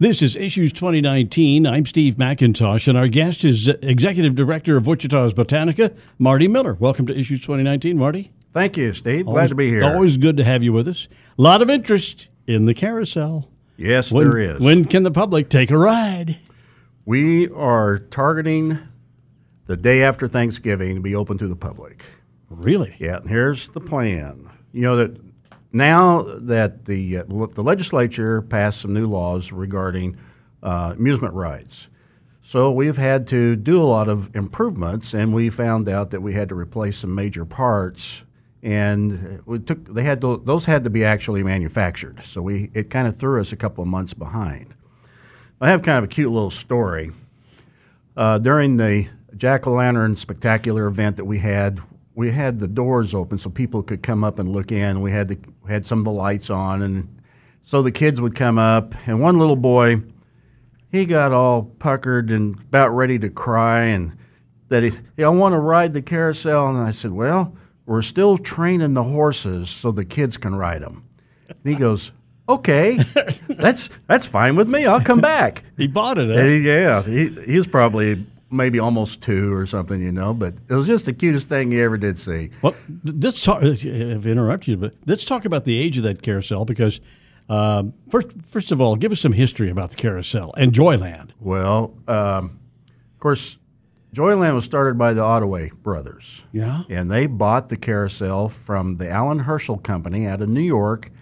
This is Issues 2019. I'm Steve McIntosh, and our guest is Executive Director of Wichita's Botanica, Marty Miller. Welcome to Issues 2019, Marty. Thank you, Steve. Glad to be here. Always good to have you with us. A lot of interest in the carousel. yes, When, there is. When can the public take a ride? we are targeting the day after Thanksgiving to be open to the public. Really? Yeah, and here's the plan. You know that now that the uh, the legislature passed some new laws regarding uh, amusement rides, so we've had to do a lot of improvements, and we found out that we had to replace some major parts, and we took they had to, those had to be actually manufactured. So we it kind of threw us a couple of months behind. I have kind of a cute little story. Uh, during the Jack o' Lantern spectacular event that we had, we had the doors open so people could come up and look in. We had the, had some of the lights on, and so the kids would come up. And one little boy, he got all puckered and about ready to cry, and that he, "Hey, I want to ride the carousel. And I said, well, we're still training the horses so the kids can ride them. And he goes, okay, that's that's fine with me. I'll come back. He bought it. huh? Uh, yeah, he, he was probably maybe almost two or something, you know, but it was just the cutest thing you ever did see. Well, let's talk. I've interrupted you, but let's talk about the age of that carousel because, um, first, first of all, give us some history about the carousel and Joyland. Well, um, of course, Joyland was started by the Ottaway brothers. Yeah. And they bought the carousel from the Allan Herschell Company out of New York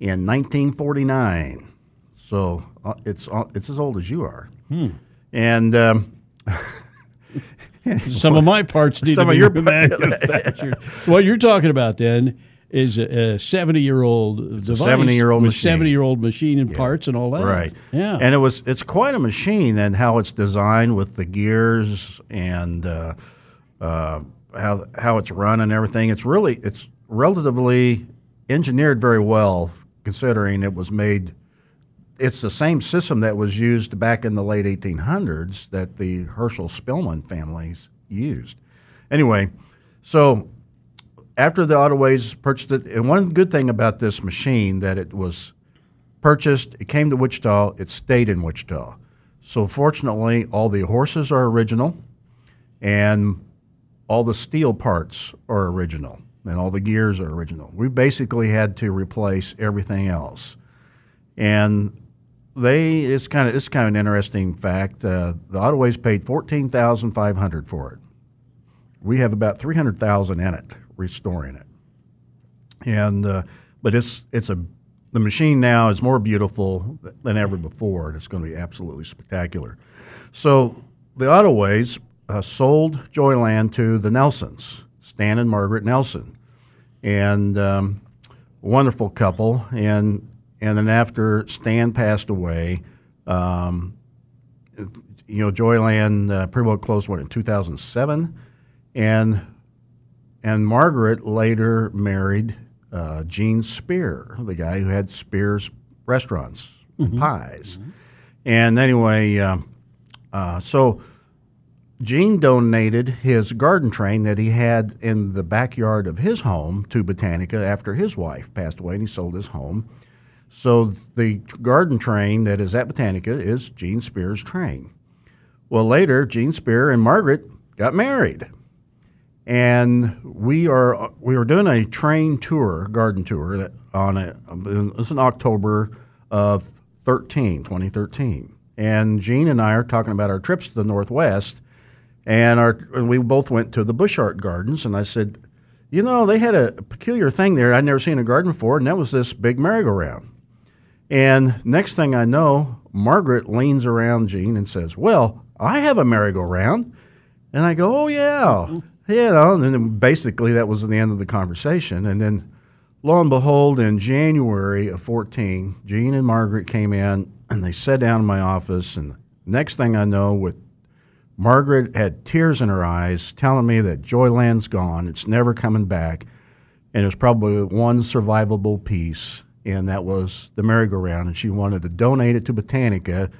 in 1949. So uh, it's uh, it's as old as you are. Hmm. And um, Some of my parts need Some to of be your- manufactured. so what you're talking about then is a 70 year old device 70-year-old machine. 70 year old machine and parts and all that. Right. Yeah. And it was it's quite a machine and how it's designed with the gears and uh, uh, how how it's run and everything. It's really it's relatively engineered very well considering it was made. It's the same system that was used back in the late 1800s that the Herschell Spillman families used. Anyway, so after the Ottaways purchased it, and one good thing about this machine that it was purchased, it came to Wichita, it stayed in Wichita. So fortunately, all the horses are original, and all the steel parts are original, and all the gears are original. We basically had to replace everything else, and they it's kind of it's kind of an interesting fact. Uh, the Ottaways paid fourteen thousand five hundred for it. We have about three hundred thousand in it, restoring it and uh, but it's it's a the machine now is more beautiful than ever before, and it's going to be absolutely spectacular. So the Ottaways uh, sold Joyland to the Nelsons, Stan and Margaret Nelson, and um, wonderful couple. And and then after Stan passed away, um, you know, Joyland uh, pretty well closed what in 2007, and and Margaret later married uh, Gene Spear, the guy who had Spear's restaurants, and pies. And anyway, um, uh, so Gene donated his garden train that he had in the backyard of his home to Botanica after his wife passed away and he sold his home. So the garden train that is at Botanica is Gene Spear's train. Well, later, Gene Spear and Margaret got married and we are we were doing a train tour, garden tour on a it was in October of 13, 2013. And Gene and I are talking about our trips to the Northwest, and our and we both went to the Butchart Gardens, and I said, you know, they had a peculiar thing there I'd never seen a garden before, and that was this big merry-go-round. And next thing I know, Margaret leans around Gene and says, "Well, I have a merry-go-round." And I go, "Oh yeah." You know, and then basically that was the end of the conversation. And then lo and behold, in January of 14, Gene and Margaret came in and they sat down in my office. And next thing I know, with Margaret had tears in her eyes, telling me that Joyland's gone, it's never coming back, and there's probably one survivable piece, and that was the merry-go-round, and she wanted to donate it to Botanica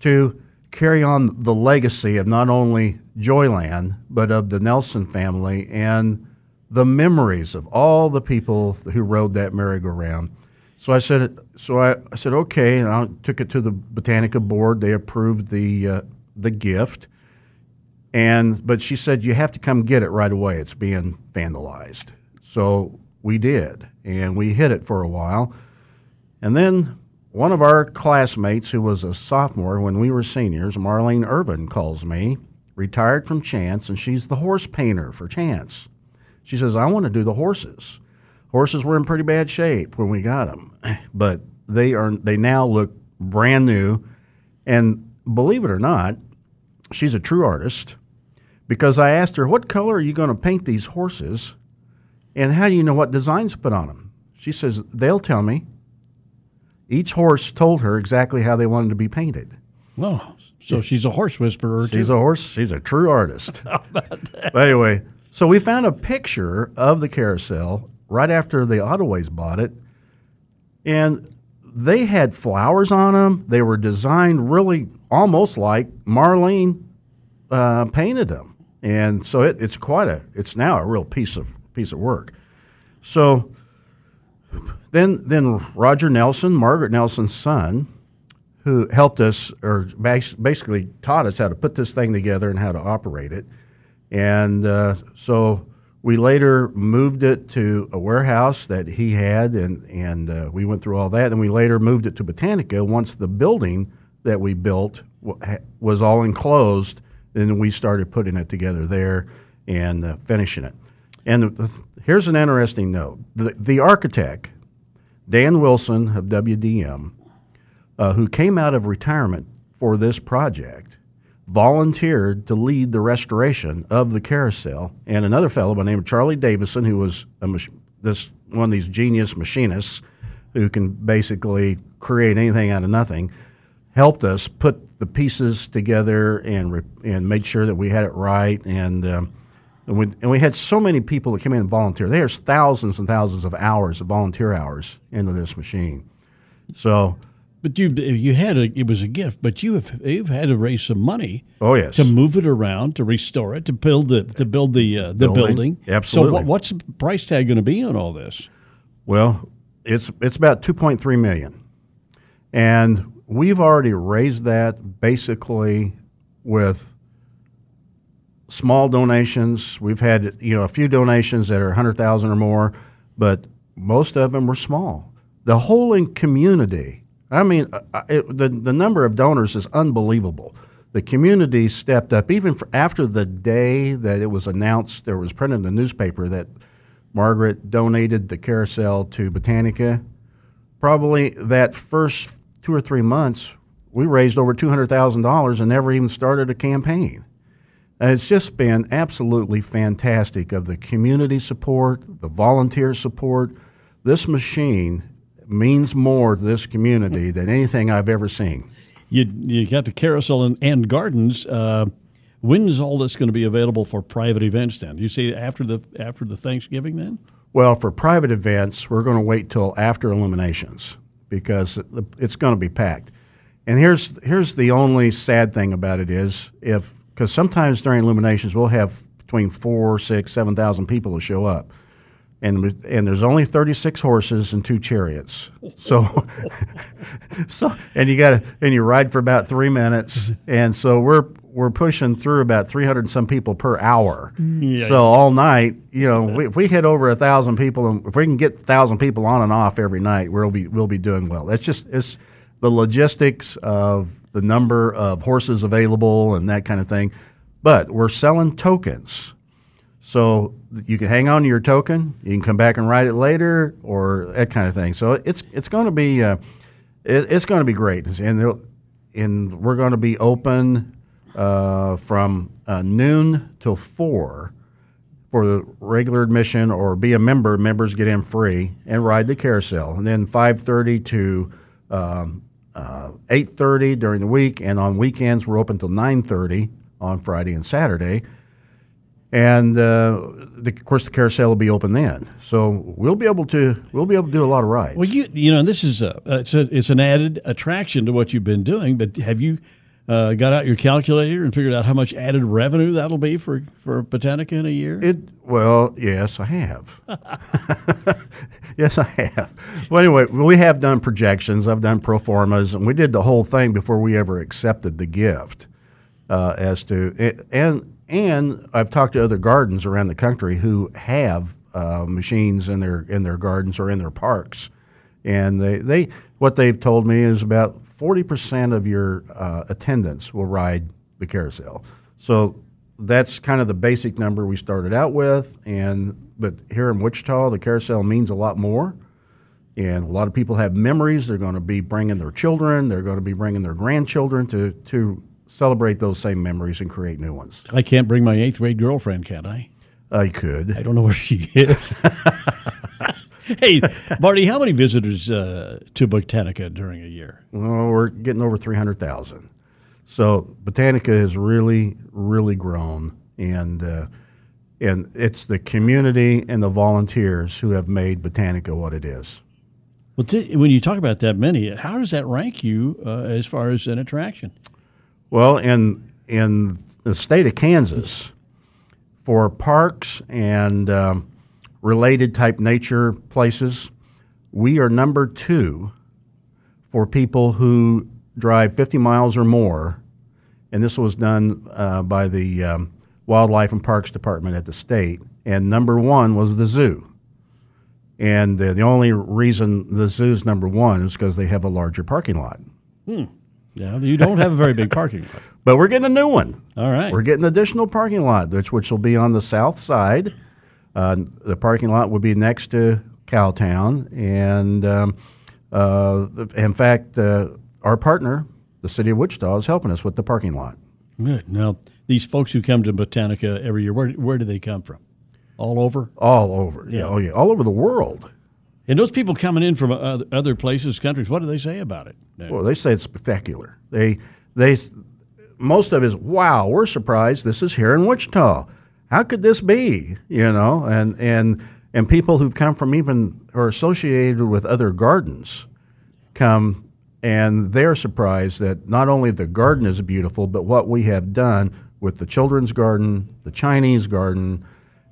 to carry on the legacy of not only Joyland but of the Nelson family and the memories of all the people who rode that merry-go-round. So I said, so I, I said, okay, and I took it to the Botanica board. They approved the uh, the gift, and but she said you have to come get it right away. It's being vandalized. So we did, and we hid it for a while, and then one of our classmates who was a sophomore when we were seniors, Marlene Irvin, calls me, retired from Chance, and she's the horse painter for Chance. She says, I want to do the horses. Horses were in pretty bad shape when we got them, but they are they now look brand new. And believe it or not, she's a true artist because I asked her, "What color are you going to paint these horses, and how do you know what designs put on them?" She says, "They'll tell me." Each horse told her exactly how they wanted to be painted. Oh, so she's a horse whisperer She's too. a horse. She's a true artist. Anyway, so we found a picture of the carousel right after the Ottaways bought it, and they had flowers on them. They were designed really almost like Marlene uh, painted them, and so it, it's quite a. It's now a real piece of piece of work. So then, then Roger Nelson, Margaret Nelson's son, who helped us or basically taught us how to put this thing together and how to operate it. And uh, so we later moved it to a warehouse that he had, and, and uh, we went through all that. And we later moved it to Botanica once the building that we built was all enclosed. Then we started putting it together there and uh, finishing it. And the, here's an interesting note the, the architect, Dan Wilson of WDM, uh, who came out of retirement for this project, volunteered to lead the restoration of the carousel. And another fellow by the name of Charlie Davison, who was mach- this one of these genius machinists who can basically create anything out of nothing, helped us put the pieces together and re- and made sure that we had it right. And um, and we, and we had so many people that came in and volunteer. There's thousands and thousands of hours of volunteer hours into this machine. So, But you you had a it was a gift, but you have you've had to raise some money oh yes, to move it around, to restore it, to build the to build the uh, the Building. building. Absolutely. So what, what's the price tag going to be on all this? Well, it's it's about 2.3 million, and we've already raised that basically with small donations. We've had you know a few donations that are 100,000 or more, but most of them were small. The whole community. I mean, uh, uh, it, the the number of donors is unbelievable. The community stepped up even after the day that it was announced. There was printed in the newspaper that Margaret donated the carousel to Botanica. Probably that first two or three months, we raised over two hundred thousand dollars and never even started a campaign. And it's just been absolutely fantastic of the community support, the volunteer support. This machine means more to this community than anything I've ever seen. You you got the carousel and, and gardens. Uh, when is all this going to be available for private events? Then you see after the after the Thanksgiving then. Well, for private events, we're going to wait till after illuminations because it's going to be packed. And here's here's the only sad thing about it is if because sometimes during illuminations we'll have between four, six, seven thousand people who show up, and and there's only thirty six horses and two chariots. So so and you got to and you ride for about three minutes, and so we're we're pushing through about three hundred some people per hour. Mm, so all night, you know, we, if we hit over a thousand people, and if we can get thousand people on and off every night, we'll be we'll be doing well. That's just it's the logistics of the number of horses available and that kind of thing. But we're selling tokens. So you can hang on to your token. You can come back and write it later, or that kind of thing. So it's it's going to be uh, it, it's going to be great, and and we're going to be open uh, from uh, noon till four for the regular admission or be a member, members get in free and ride the carousel. And then 5:30 to um, uh, 8:30 during the week, and on weekends we're open till 9:30 on Friday and Saturday. And uh, the, of course, the carousel will be open then, so we'll be able to we'll be able to do a lot of rides. Well, you you know this is a it's a it's an added attraction to what you've been doing. But have you uh, got out your calculator and figured out how much added revenue that'll be for for Botanica in a year? It well, yes, I have. yes, I have. Well, anyway, we have done projections. I've done pro formas, and we did the whole thing before we ever accepted the gift. Uh, as to and and I've talked to other gardens around the country who have uh, machines in their in their gardens or in their parks, and they, they what they've told me is about forty percent of your uh, attendants will ride the carousel. So that's kind of the basic number we started out with, and but here in Wichita, the carousel means a lot more. And a lot of people have memories. They're going to be bringing their children. They're going to be bringing their grandchildren to, to celebrate those same memories and create new ones. I can't bring my eighth grade girlfriend, can I? I could. I don't know where she is. hey, Marty, how many visitors uh, to Botanica during a year? Well, we're getting over 300,000. So Botanica has really, really grown. And, uh, and it's the community and the volunteers who have made Botanica what it is. Well, t- when you talk about that many, how does that rank you uh, as far as an attraction? Well, in in the state of Kansas, for parks and um, related type nature places, we are number two for people who drive 50 miles or more, and this was done uh, by the um, Wildlife and Parks Department at the state. And number one was the zoo. And uh, the only reason the zoo's number one is because they have a larger parking lot. Hmm. Yeah, you don't have a very big parking lot. But we're getting a new one. All right. We're getting additional parking lot, which which will be on the south side. Uh, the parking lot will be next to Cowtown, and um, uh, in fact, uh, our partner, the city of Wichita, is helping us with the parking lot. Good. Now, these folks who come to Botanica every year, where where do they come from? All over. All over. Yeah. Oh yeah. All over the world. And those people coming in from other, other places, countries, what do they say about it? Well, they say it's spectacular. They they most of it is wow. We're surprised this is here in Wichita. How could this be? You know, and and and people who've come from even or associated with other gardens come and they're surprised that not only the garden is beautiful, but what we have done with the children's garden, the Chinese garden,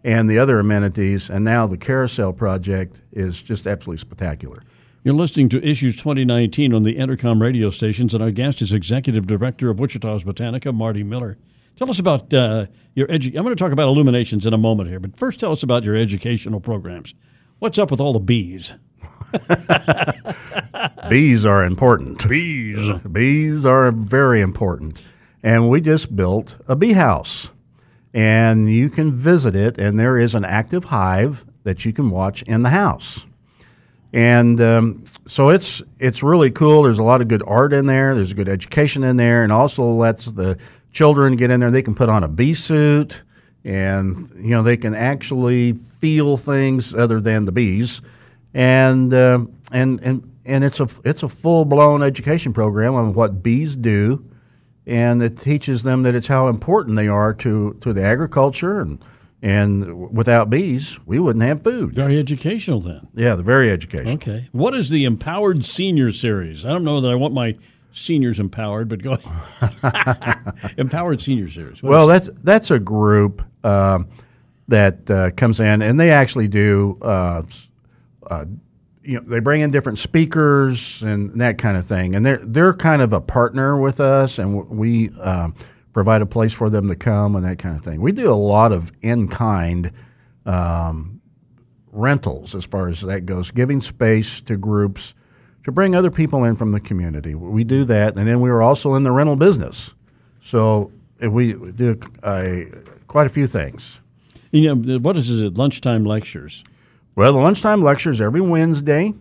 and the other amenities, and now the carousel project is just absolutely spectacular. You're listening to Issues 2019 on the Entercom radio stations, and our guest is Executive Director of Wichita's Botanica, Marty Miller. Tell us about uh, your edu- I'm going to talk about illuminations in a moment here, but first tell us about your educational programs. What's up with all the bees? bees are important. Bees. Bees are very important. And we just built a bee house and you can visit it, and there is an active hive that you can watch in the house. And um, so it's it's really cool. There's a lot of good art in there. There's good education in there, and also lets the children get in there. They can put on a bee suit, and you know they can actually feel things other than the bees, and uh, and and and it's a it's a full blown education program on what bees do and it teaches them that it's how important they are to, to the agriculture and and without bees we wouldn't have food. Very educational then. Yeah the very educational. Okay. What is the empowered senior series? I don't know that i want my seniors empowered but go empowered senior series. What well that's that's a group uh, that uh, comes in and they actually do uh, uh you know, they bring in different speakers and that kind of thing, and they're they're kind of a partner with us, and we um, provide a place for them to come and that kind of thing. We do a lot of in kind um, rentals as far as that goes, giving space to groups to bring other people in from the community. We do that, and then we are also in the rental business, so we do quite a few things. You know, what is it? Lunchtime lectures. Well, the lunchtime lectures every Wednesday,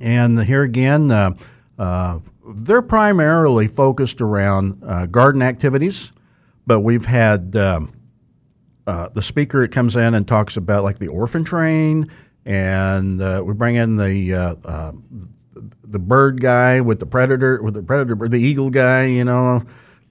and here again, uh, uh, they're primarily focused around uh, garden activities, but we've had um, uh, the speaker it comes in and talks about like the orphan train, and uh, we bring in the uh, uh, the bird guy with the predator with the predator the eagle guy, you know,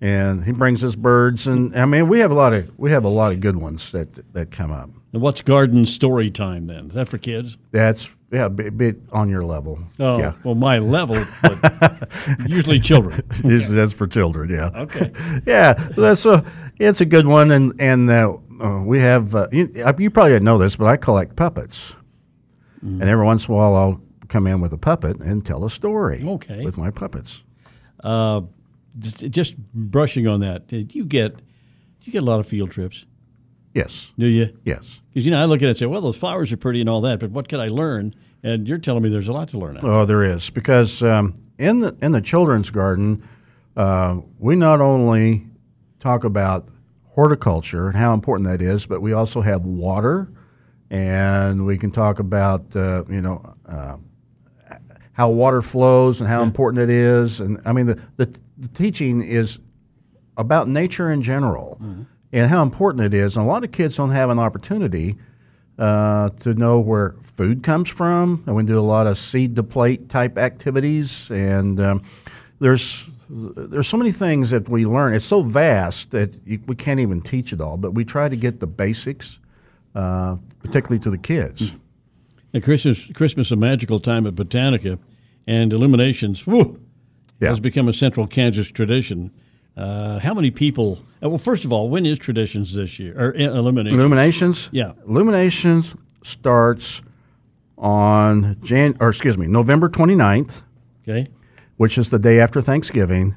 and he brings us birds, and I mean we have a lot of we have a lot of good ones that that come up. And what's garden story time then? Is that for kids? That's yeah, a bit, bit on your level. Oh, yeah. well, my level, but usually children. Usually that's for children. Yeah. Okay. yeah, that's a it's a good one, and and uh, uh, we have uh, you, you probably didn't know this, but I collect puppets, Mm. and every once in a while I'll come in with a puppet and tell a story. Okay. With my puppets. Uh, just, just brushing on that, did you get, did you get a lot of field trips? Yes. Do you? Yes. Because you know, I look at it and say, well, those flowers are pretty and all that, but what can I learn? And you're telling me there's a lot to learn. Out. Oh, there is because um, in the in the children's garden, uh, we not only talk about horticulture and how important that is, but we also have water, and we can talk about uh, you know uh, how water flows and how important it is, and I mean the the, the teaching is about nature in general and how important it is. And a lot of kids don't have an opportunity uh, to know where food comes from. And we do a lot of seed to plate type activities. And um, there's there's so many things that we learn. It's so vast that you, we can't even teach it all. But we try to get the basics, uh, particularly to the kids. And Christmas, Christmas, a magical time at Botanica, and illuminations, whew, Yeah. has become a central Kansas tradition. Uh, how many people? uh, Well, first of all, when is traditions this year or uh, illuminations? Illuminations. Yeah. Illuminations starts on Jan or excuse me, November 29th. okay, which is the day after Thanksgiving.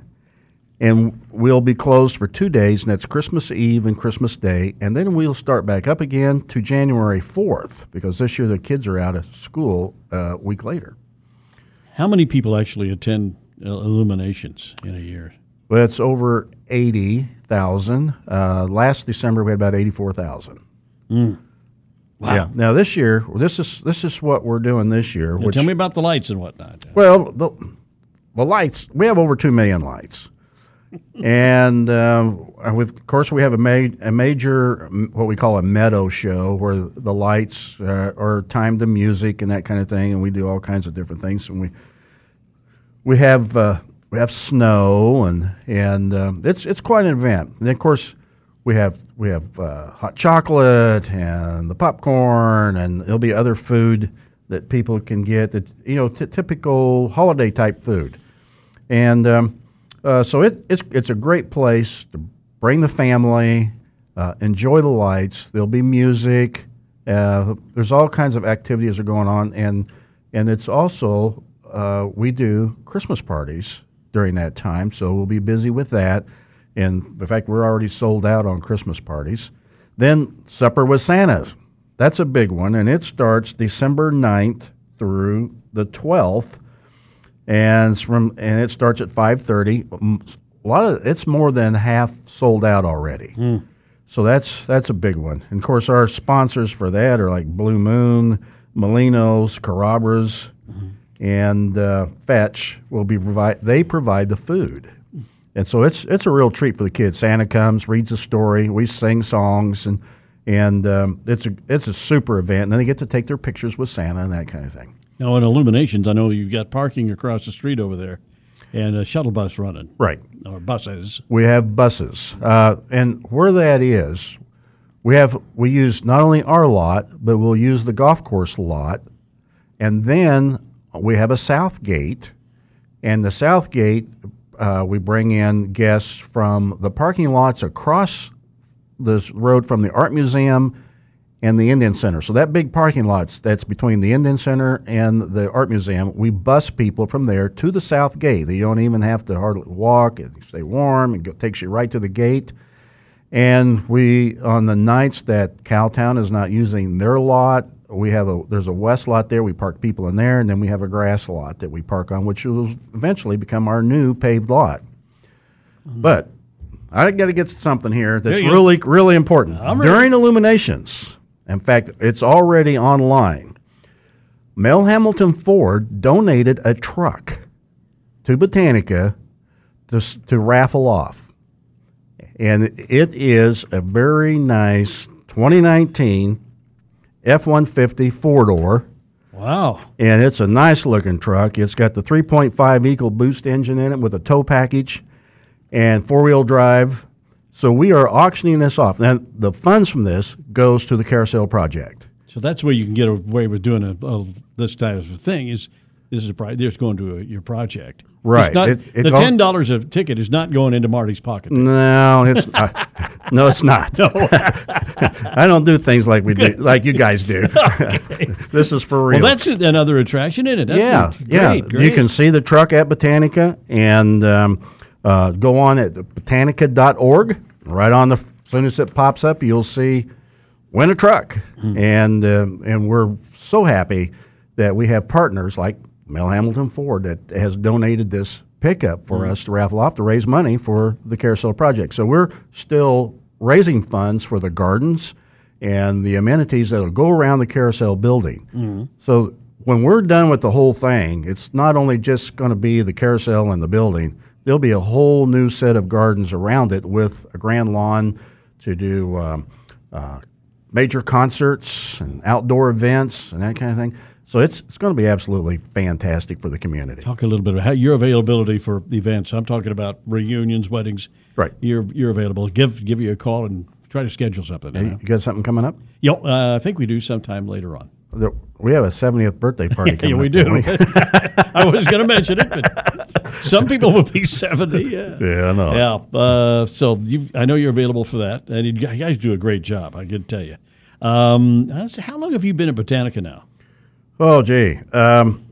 And we'll be closed for two days, and that's Christmas Eve and Christmas Day. And then we'll start back up again to January 4th, because this year the kids are out of school uh, a week later. how many people actually attend uh, illuminations in a year? Well, it's over 80,000. Uh, last December, we had about 84,000. Wow. Yeah. Now, this year, this is, this is what we're doing this year. Which, tell me about the lights and whatnot. Well, the, the lights, we have over 2 million lights. And um, with, of course, we have a, ma- a major, what we call a meadow show, where the lights uh, are timed to music and that kind of thing, and we do all kinds of different things. And we we have uh, we have snow, and and um, it's it's quite an event. And of course, we have we have uh, hot chocolate and the popcorn, and there'll be other food that people can get that you know t- typical holiday type food. And um, uh, so it, it's, it's a great place to bring the family, uh, enjoy the lights. There'll be music. Uh, there's all kinds of activities that are going on. And, and it's also, uh, we do Christmas parties during that time. So we'll be busy with that. And in fact, we're already sold out on Christmas parties. Then Supper with Santa's. That's a big one. And it starts December 9th through the 12th and from and it starts at 5:30. A lot of it's more than half sold out already. So that's that's a big one. And of course, our sponsors for that are like Blue Moon, Molinos, Carrabba's, and uh, Fetch will be provide. They provide the food, and so it's it's a real treat for the kids. Santa comes, reads a story, we sing songs, and and um, it's a it's a super event. And then they get to take their pictures with Santa and that kind of thing. Now, in illuminations, I know you've got parking across the street over there, and a shuttle bus running Right. or buses. We have buses, uh, and where that is, we have we use not only our lot, but we'll use the golf course lot, and then we have a south gate, and the south gate uh, we bring in guests from the parking lots across this road from the art museum and the Indian Center. So that big parking lot that's between the Indian Center and the art museum, we bus people from there to the south gate. You don't even have to hardly walk. It stay warm. It go, takes you right to the gate. And we on the nights that Cowtown is not using their lot, we have a there's a west lot there. We park people in there, and then we have a grass lot that we park on, which will eventually become our new paved lot. But I got to get to something here that's you really really important. I'm ready. During illuminations, in fact, it's already online. Mel Hamilton Ford donated a truck to Botanica to, to raffle off. And it is a very nice 2019 F 150 four door. Wow. And it's a nice looking truck. It's got the 3.5 EcoBoost engine in it with a tow package and four wheel drive. So we are auctioning this off. Now, the funds from this goes to the carousel project. So that's where you can get away with doing a, a this type of thing. Is this is a pri- there's going to a, your project, Right. Not, It- it the ten dollars a ticket is not going into Marty's pocket. No, it's not. no, it's not. I don't do things like we do, like you guys do. this is for real. Well, that's another attraction, isn't it? That'd yeah, be yeah. great, great. You can see the truck at Botanica and um, uh, go on at botanica.org. Right on the as soon as it pops up, you'll see win a truck, Hmm. and um, and we're so happy that we have partners like Mel Hamilton Ford that has donated this pickup for Hmm. us to raffle off to raise money for the carousel project. So we're still raising funds for the gardens and the amenities that'll go around the carousel building. So when we're done with the whole thing, it's not only just going to be the carousel and the building. There'll be a whole new set of gardens around it with a grand lawn to do um, uh, major concerts and outdoor events and that kind of thing. So it's it's going to be absolutely fantastic for the community. Talk a little bit about how your availability for events. I'm talking about reunions, weddings. Right. You're you're available. Give give you a call and try to schedule something. you You got something coming up? Yo, uh, I think we do sometime later on. We have a 70th birthday party coming Yeah, we don't. I was going to mention it, but some people will be 70. Yeah. Yeah, I know. Yeah. Uh, so you, I know you're available for that, and you guys do a great job. I can tell you. Um, how long have you been at Botanica now? Oh, gee. Um,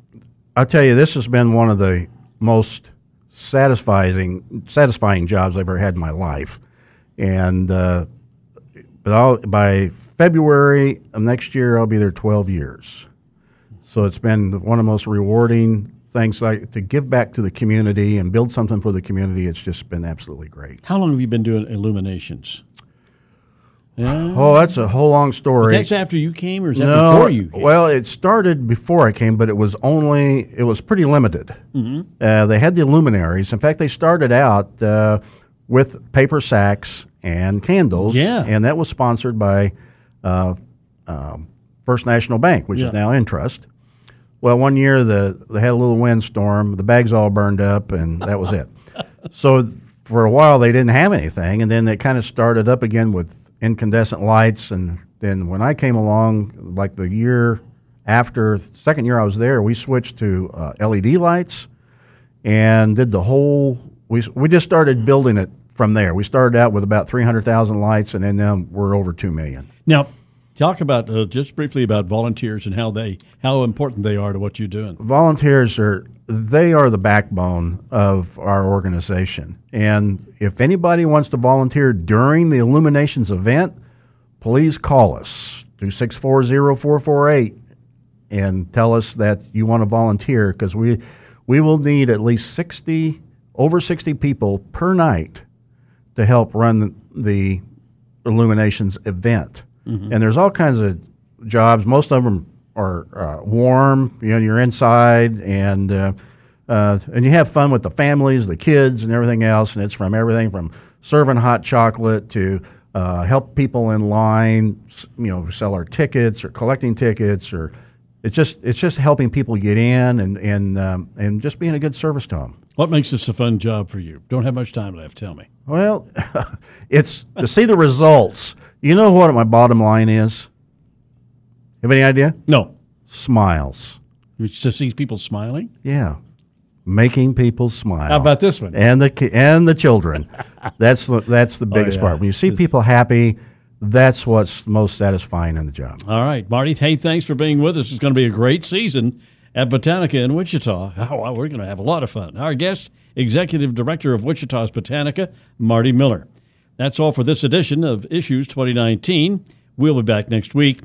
I'll tell you, this has been one of the most satisfying satisfying jobs I've ever had in my life. And uh, but I'll, by February of next year, I'll be there 12 years. So it's been one of the most rewarding things like to give back to the community and build something for the community. It's just been absolutely great. How long have you been doing illuminations? Yeah. Oh, that's a whole long story. That's after you came, or is that no, before you came? Well, it started before I came, but it was only it was pretty limited. Mm-hmm. Uh, they had the luminaries. In fact, they started out uh, with paper sacks and candles. Yeah. and that was sponsored by uh, um, First National Bank, which Yeah. is now Intrust. Well, one year the they had a little windstorm. The bags all burned up, and that was it. So for a while they didn't have anything, and then they kind of started up again with incandescent lights. And then when I came along, like the year after, second year I was there, we switched to uh, LED lights and did the whole. We we just started building it from there. We started out with about three hundred thousand lights, and then now we're over two million. now, talk about uh, just briefly about volunteers and how they how important they are to what you're doing. volunteers are they are the backbone of our organization and if anybody wants to volunteer during the illuminations event please call us 2640448 and tell us that you want to volunteer because we we will need at least 60 over 60 people per night to help run the illuminations event. And there's all kinds of jobs. Most of them are uh, warm. You know, you're inside and uh, uh, and you have fun with the families, the kids, and everything else. And it's from everything from serving hot chocolate to uh, help people in line. You know, sell our tickets or collecting tickets or. It's just it's just helping people get in and and um, and just being a good service to them. What makes this a fun job for you? Don't have much time left. Tell me. Well, it's to see the results. You know what my bottom line is? Have any idea? No, Smiles. it's to see people smiling. Yeah, making people smile. How about this one? And the ki- and the children. that's the that's the oh, biggest yeah. part. When you see people happy, that's what's most satisfying in the job. All right, Marty. Hey, thanks for being with us. It's going to be a great season at Botanica in Wichita. Oh, wow, we're going to have a lot of fun. Our guest, Executive Director of Wichita's Botanica, Marty Miller. That's all for this edition of Issues 2019. We'll be back next week.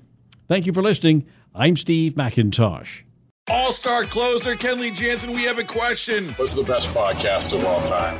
Thank you for listening. I'm Steve McIntosh. All star closer Kenley Jansen, we have a question. What's the best podcast of all time?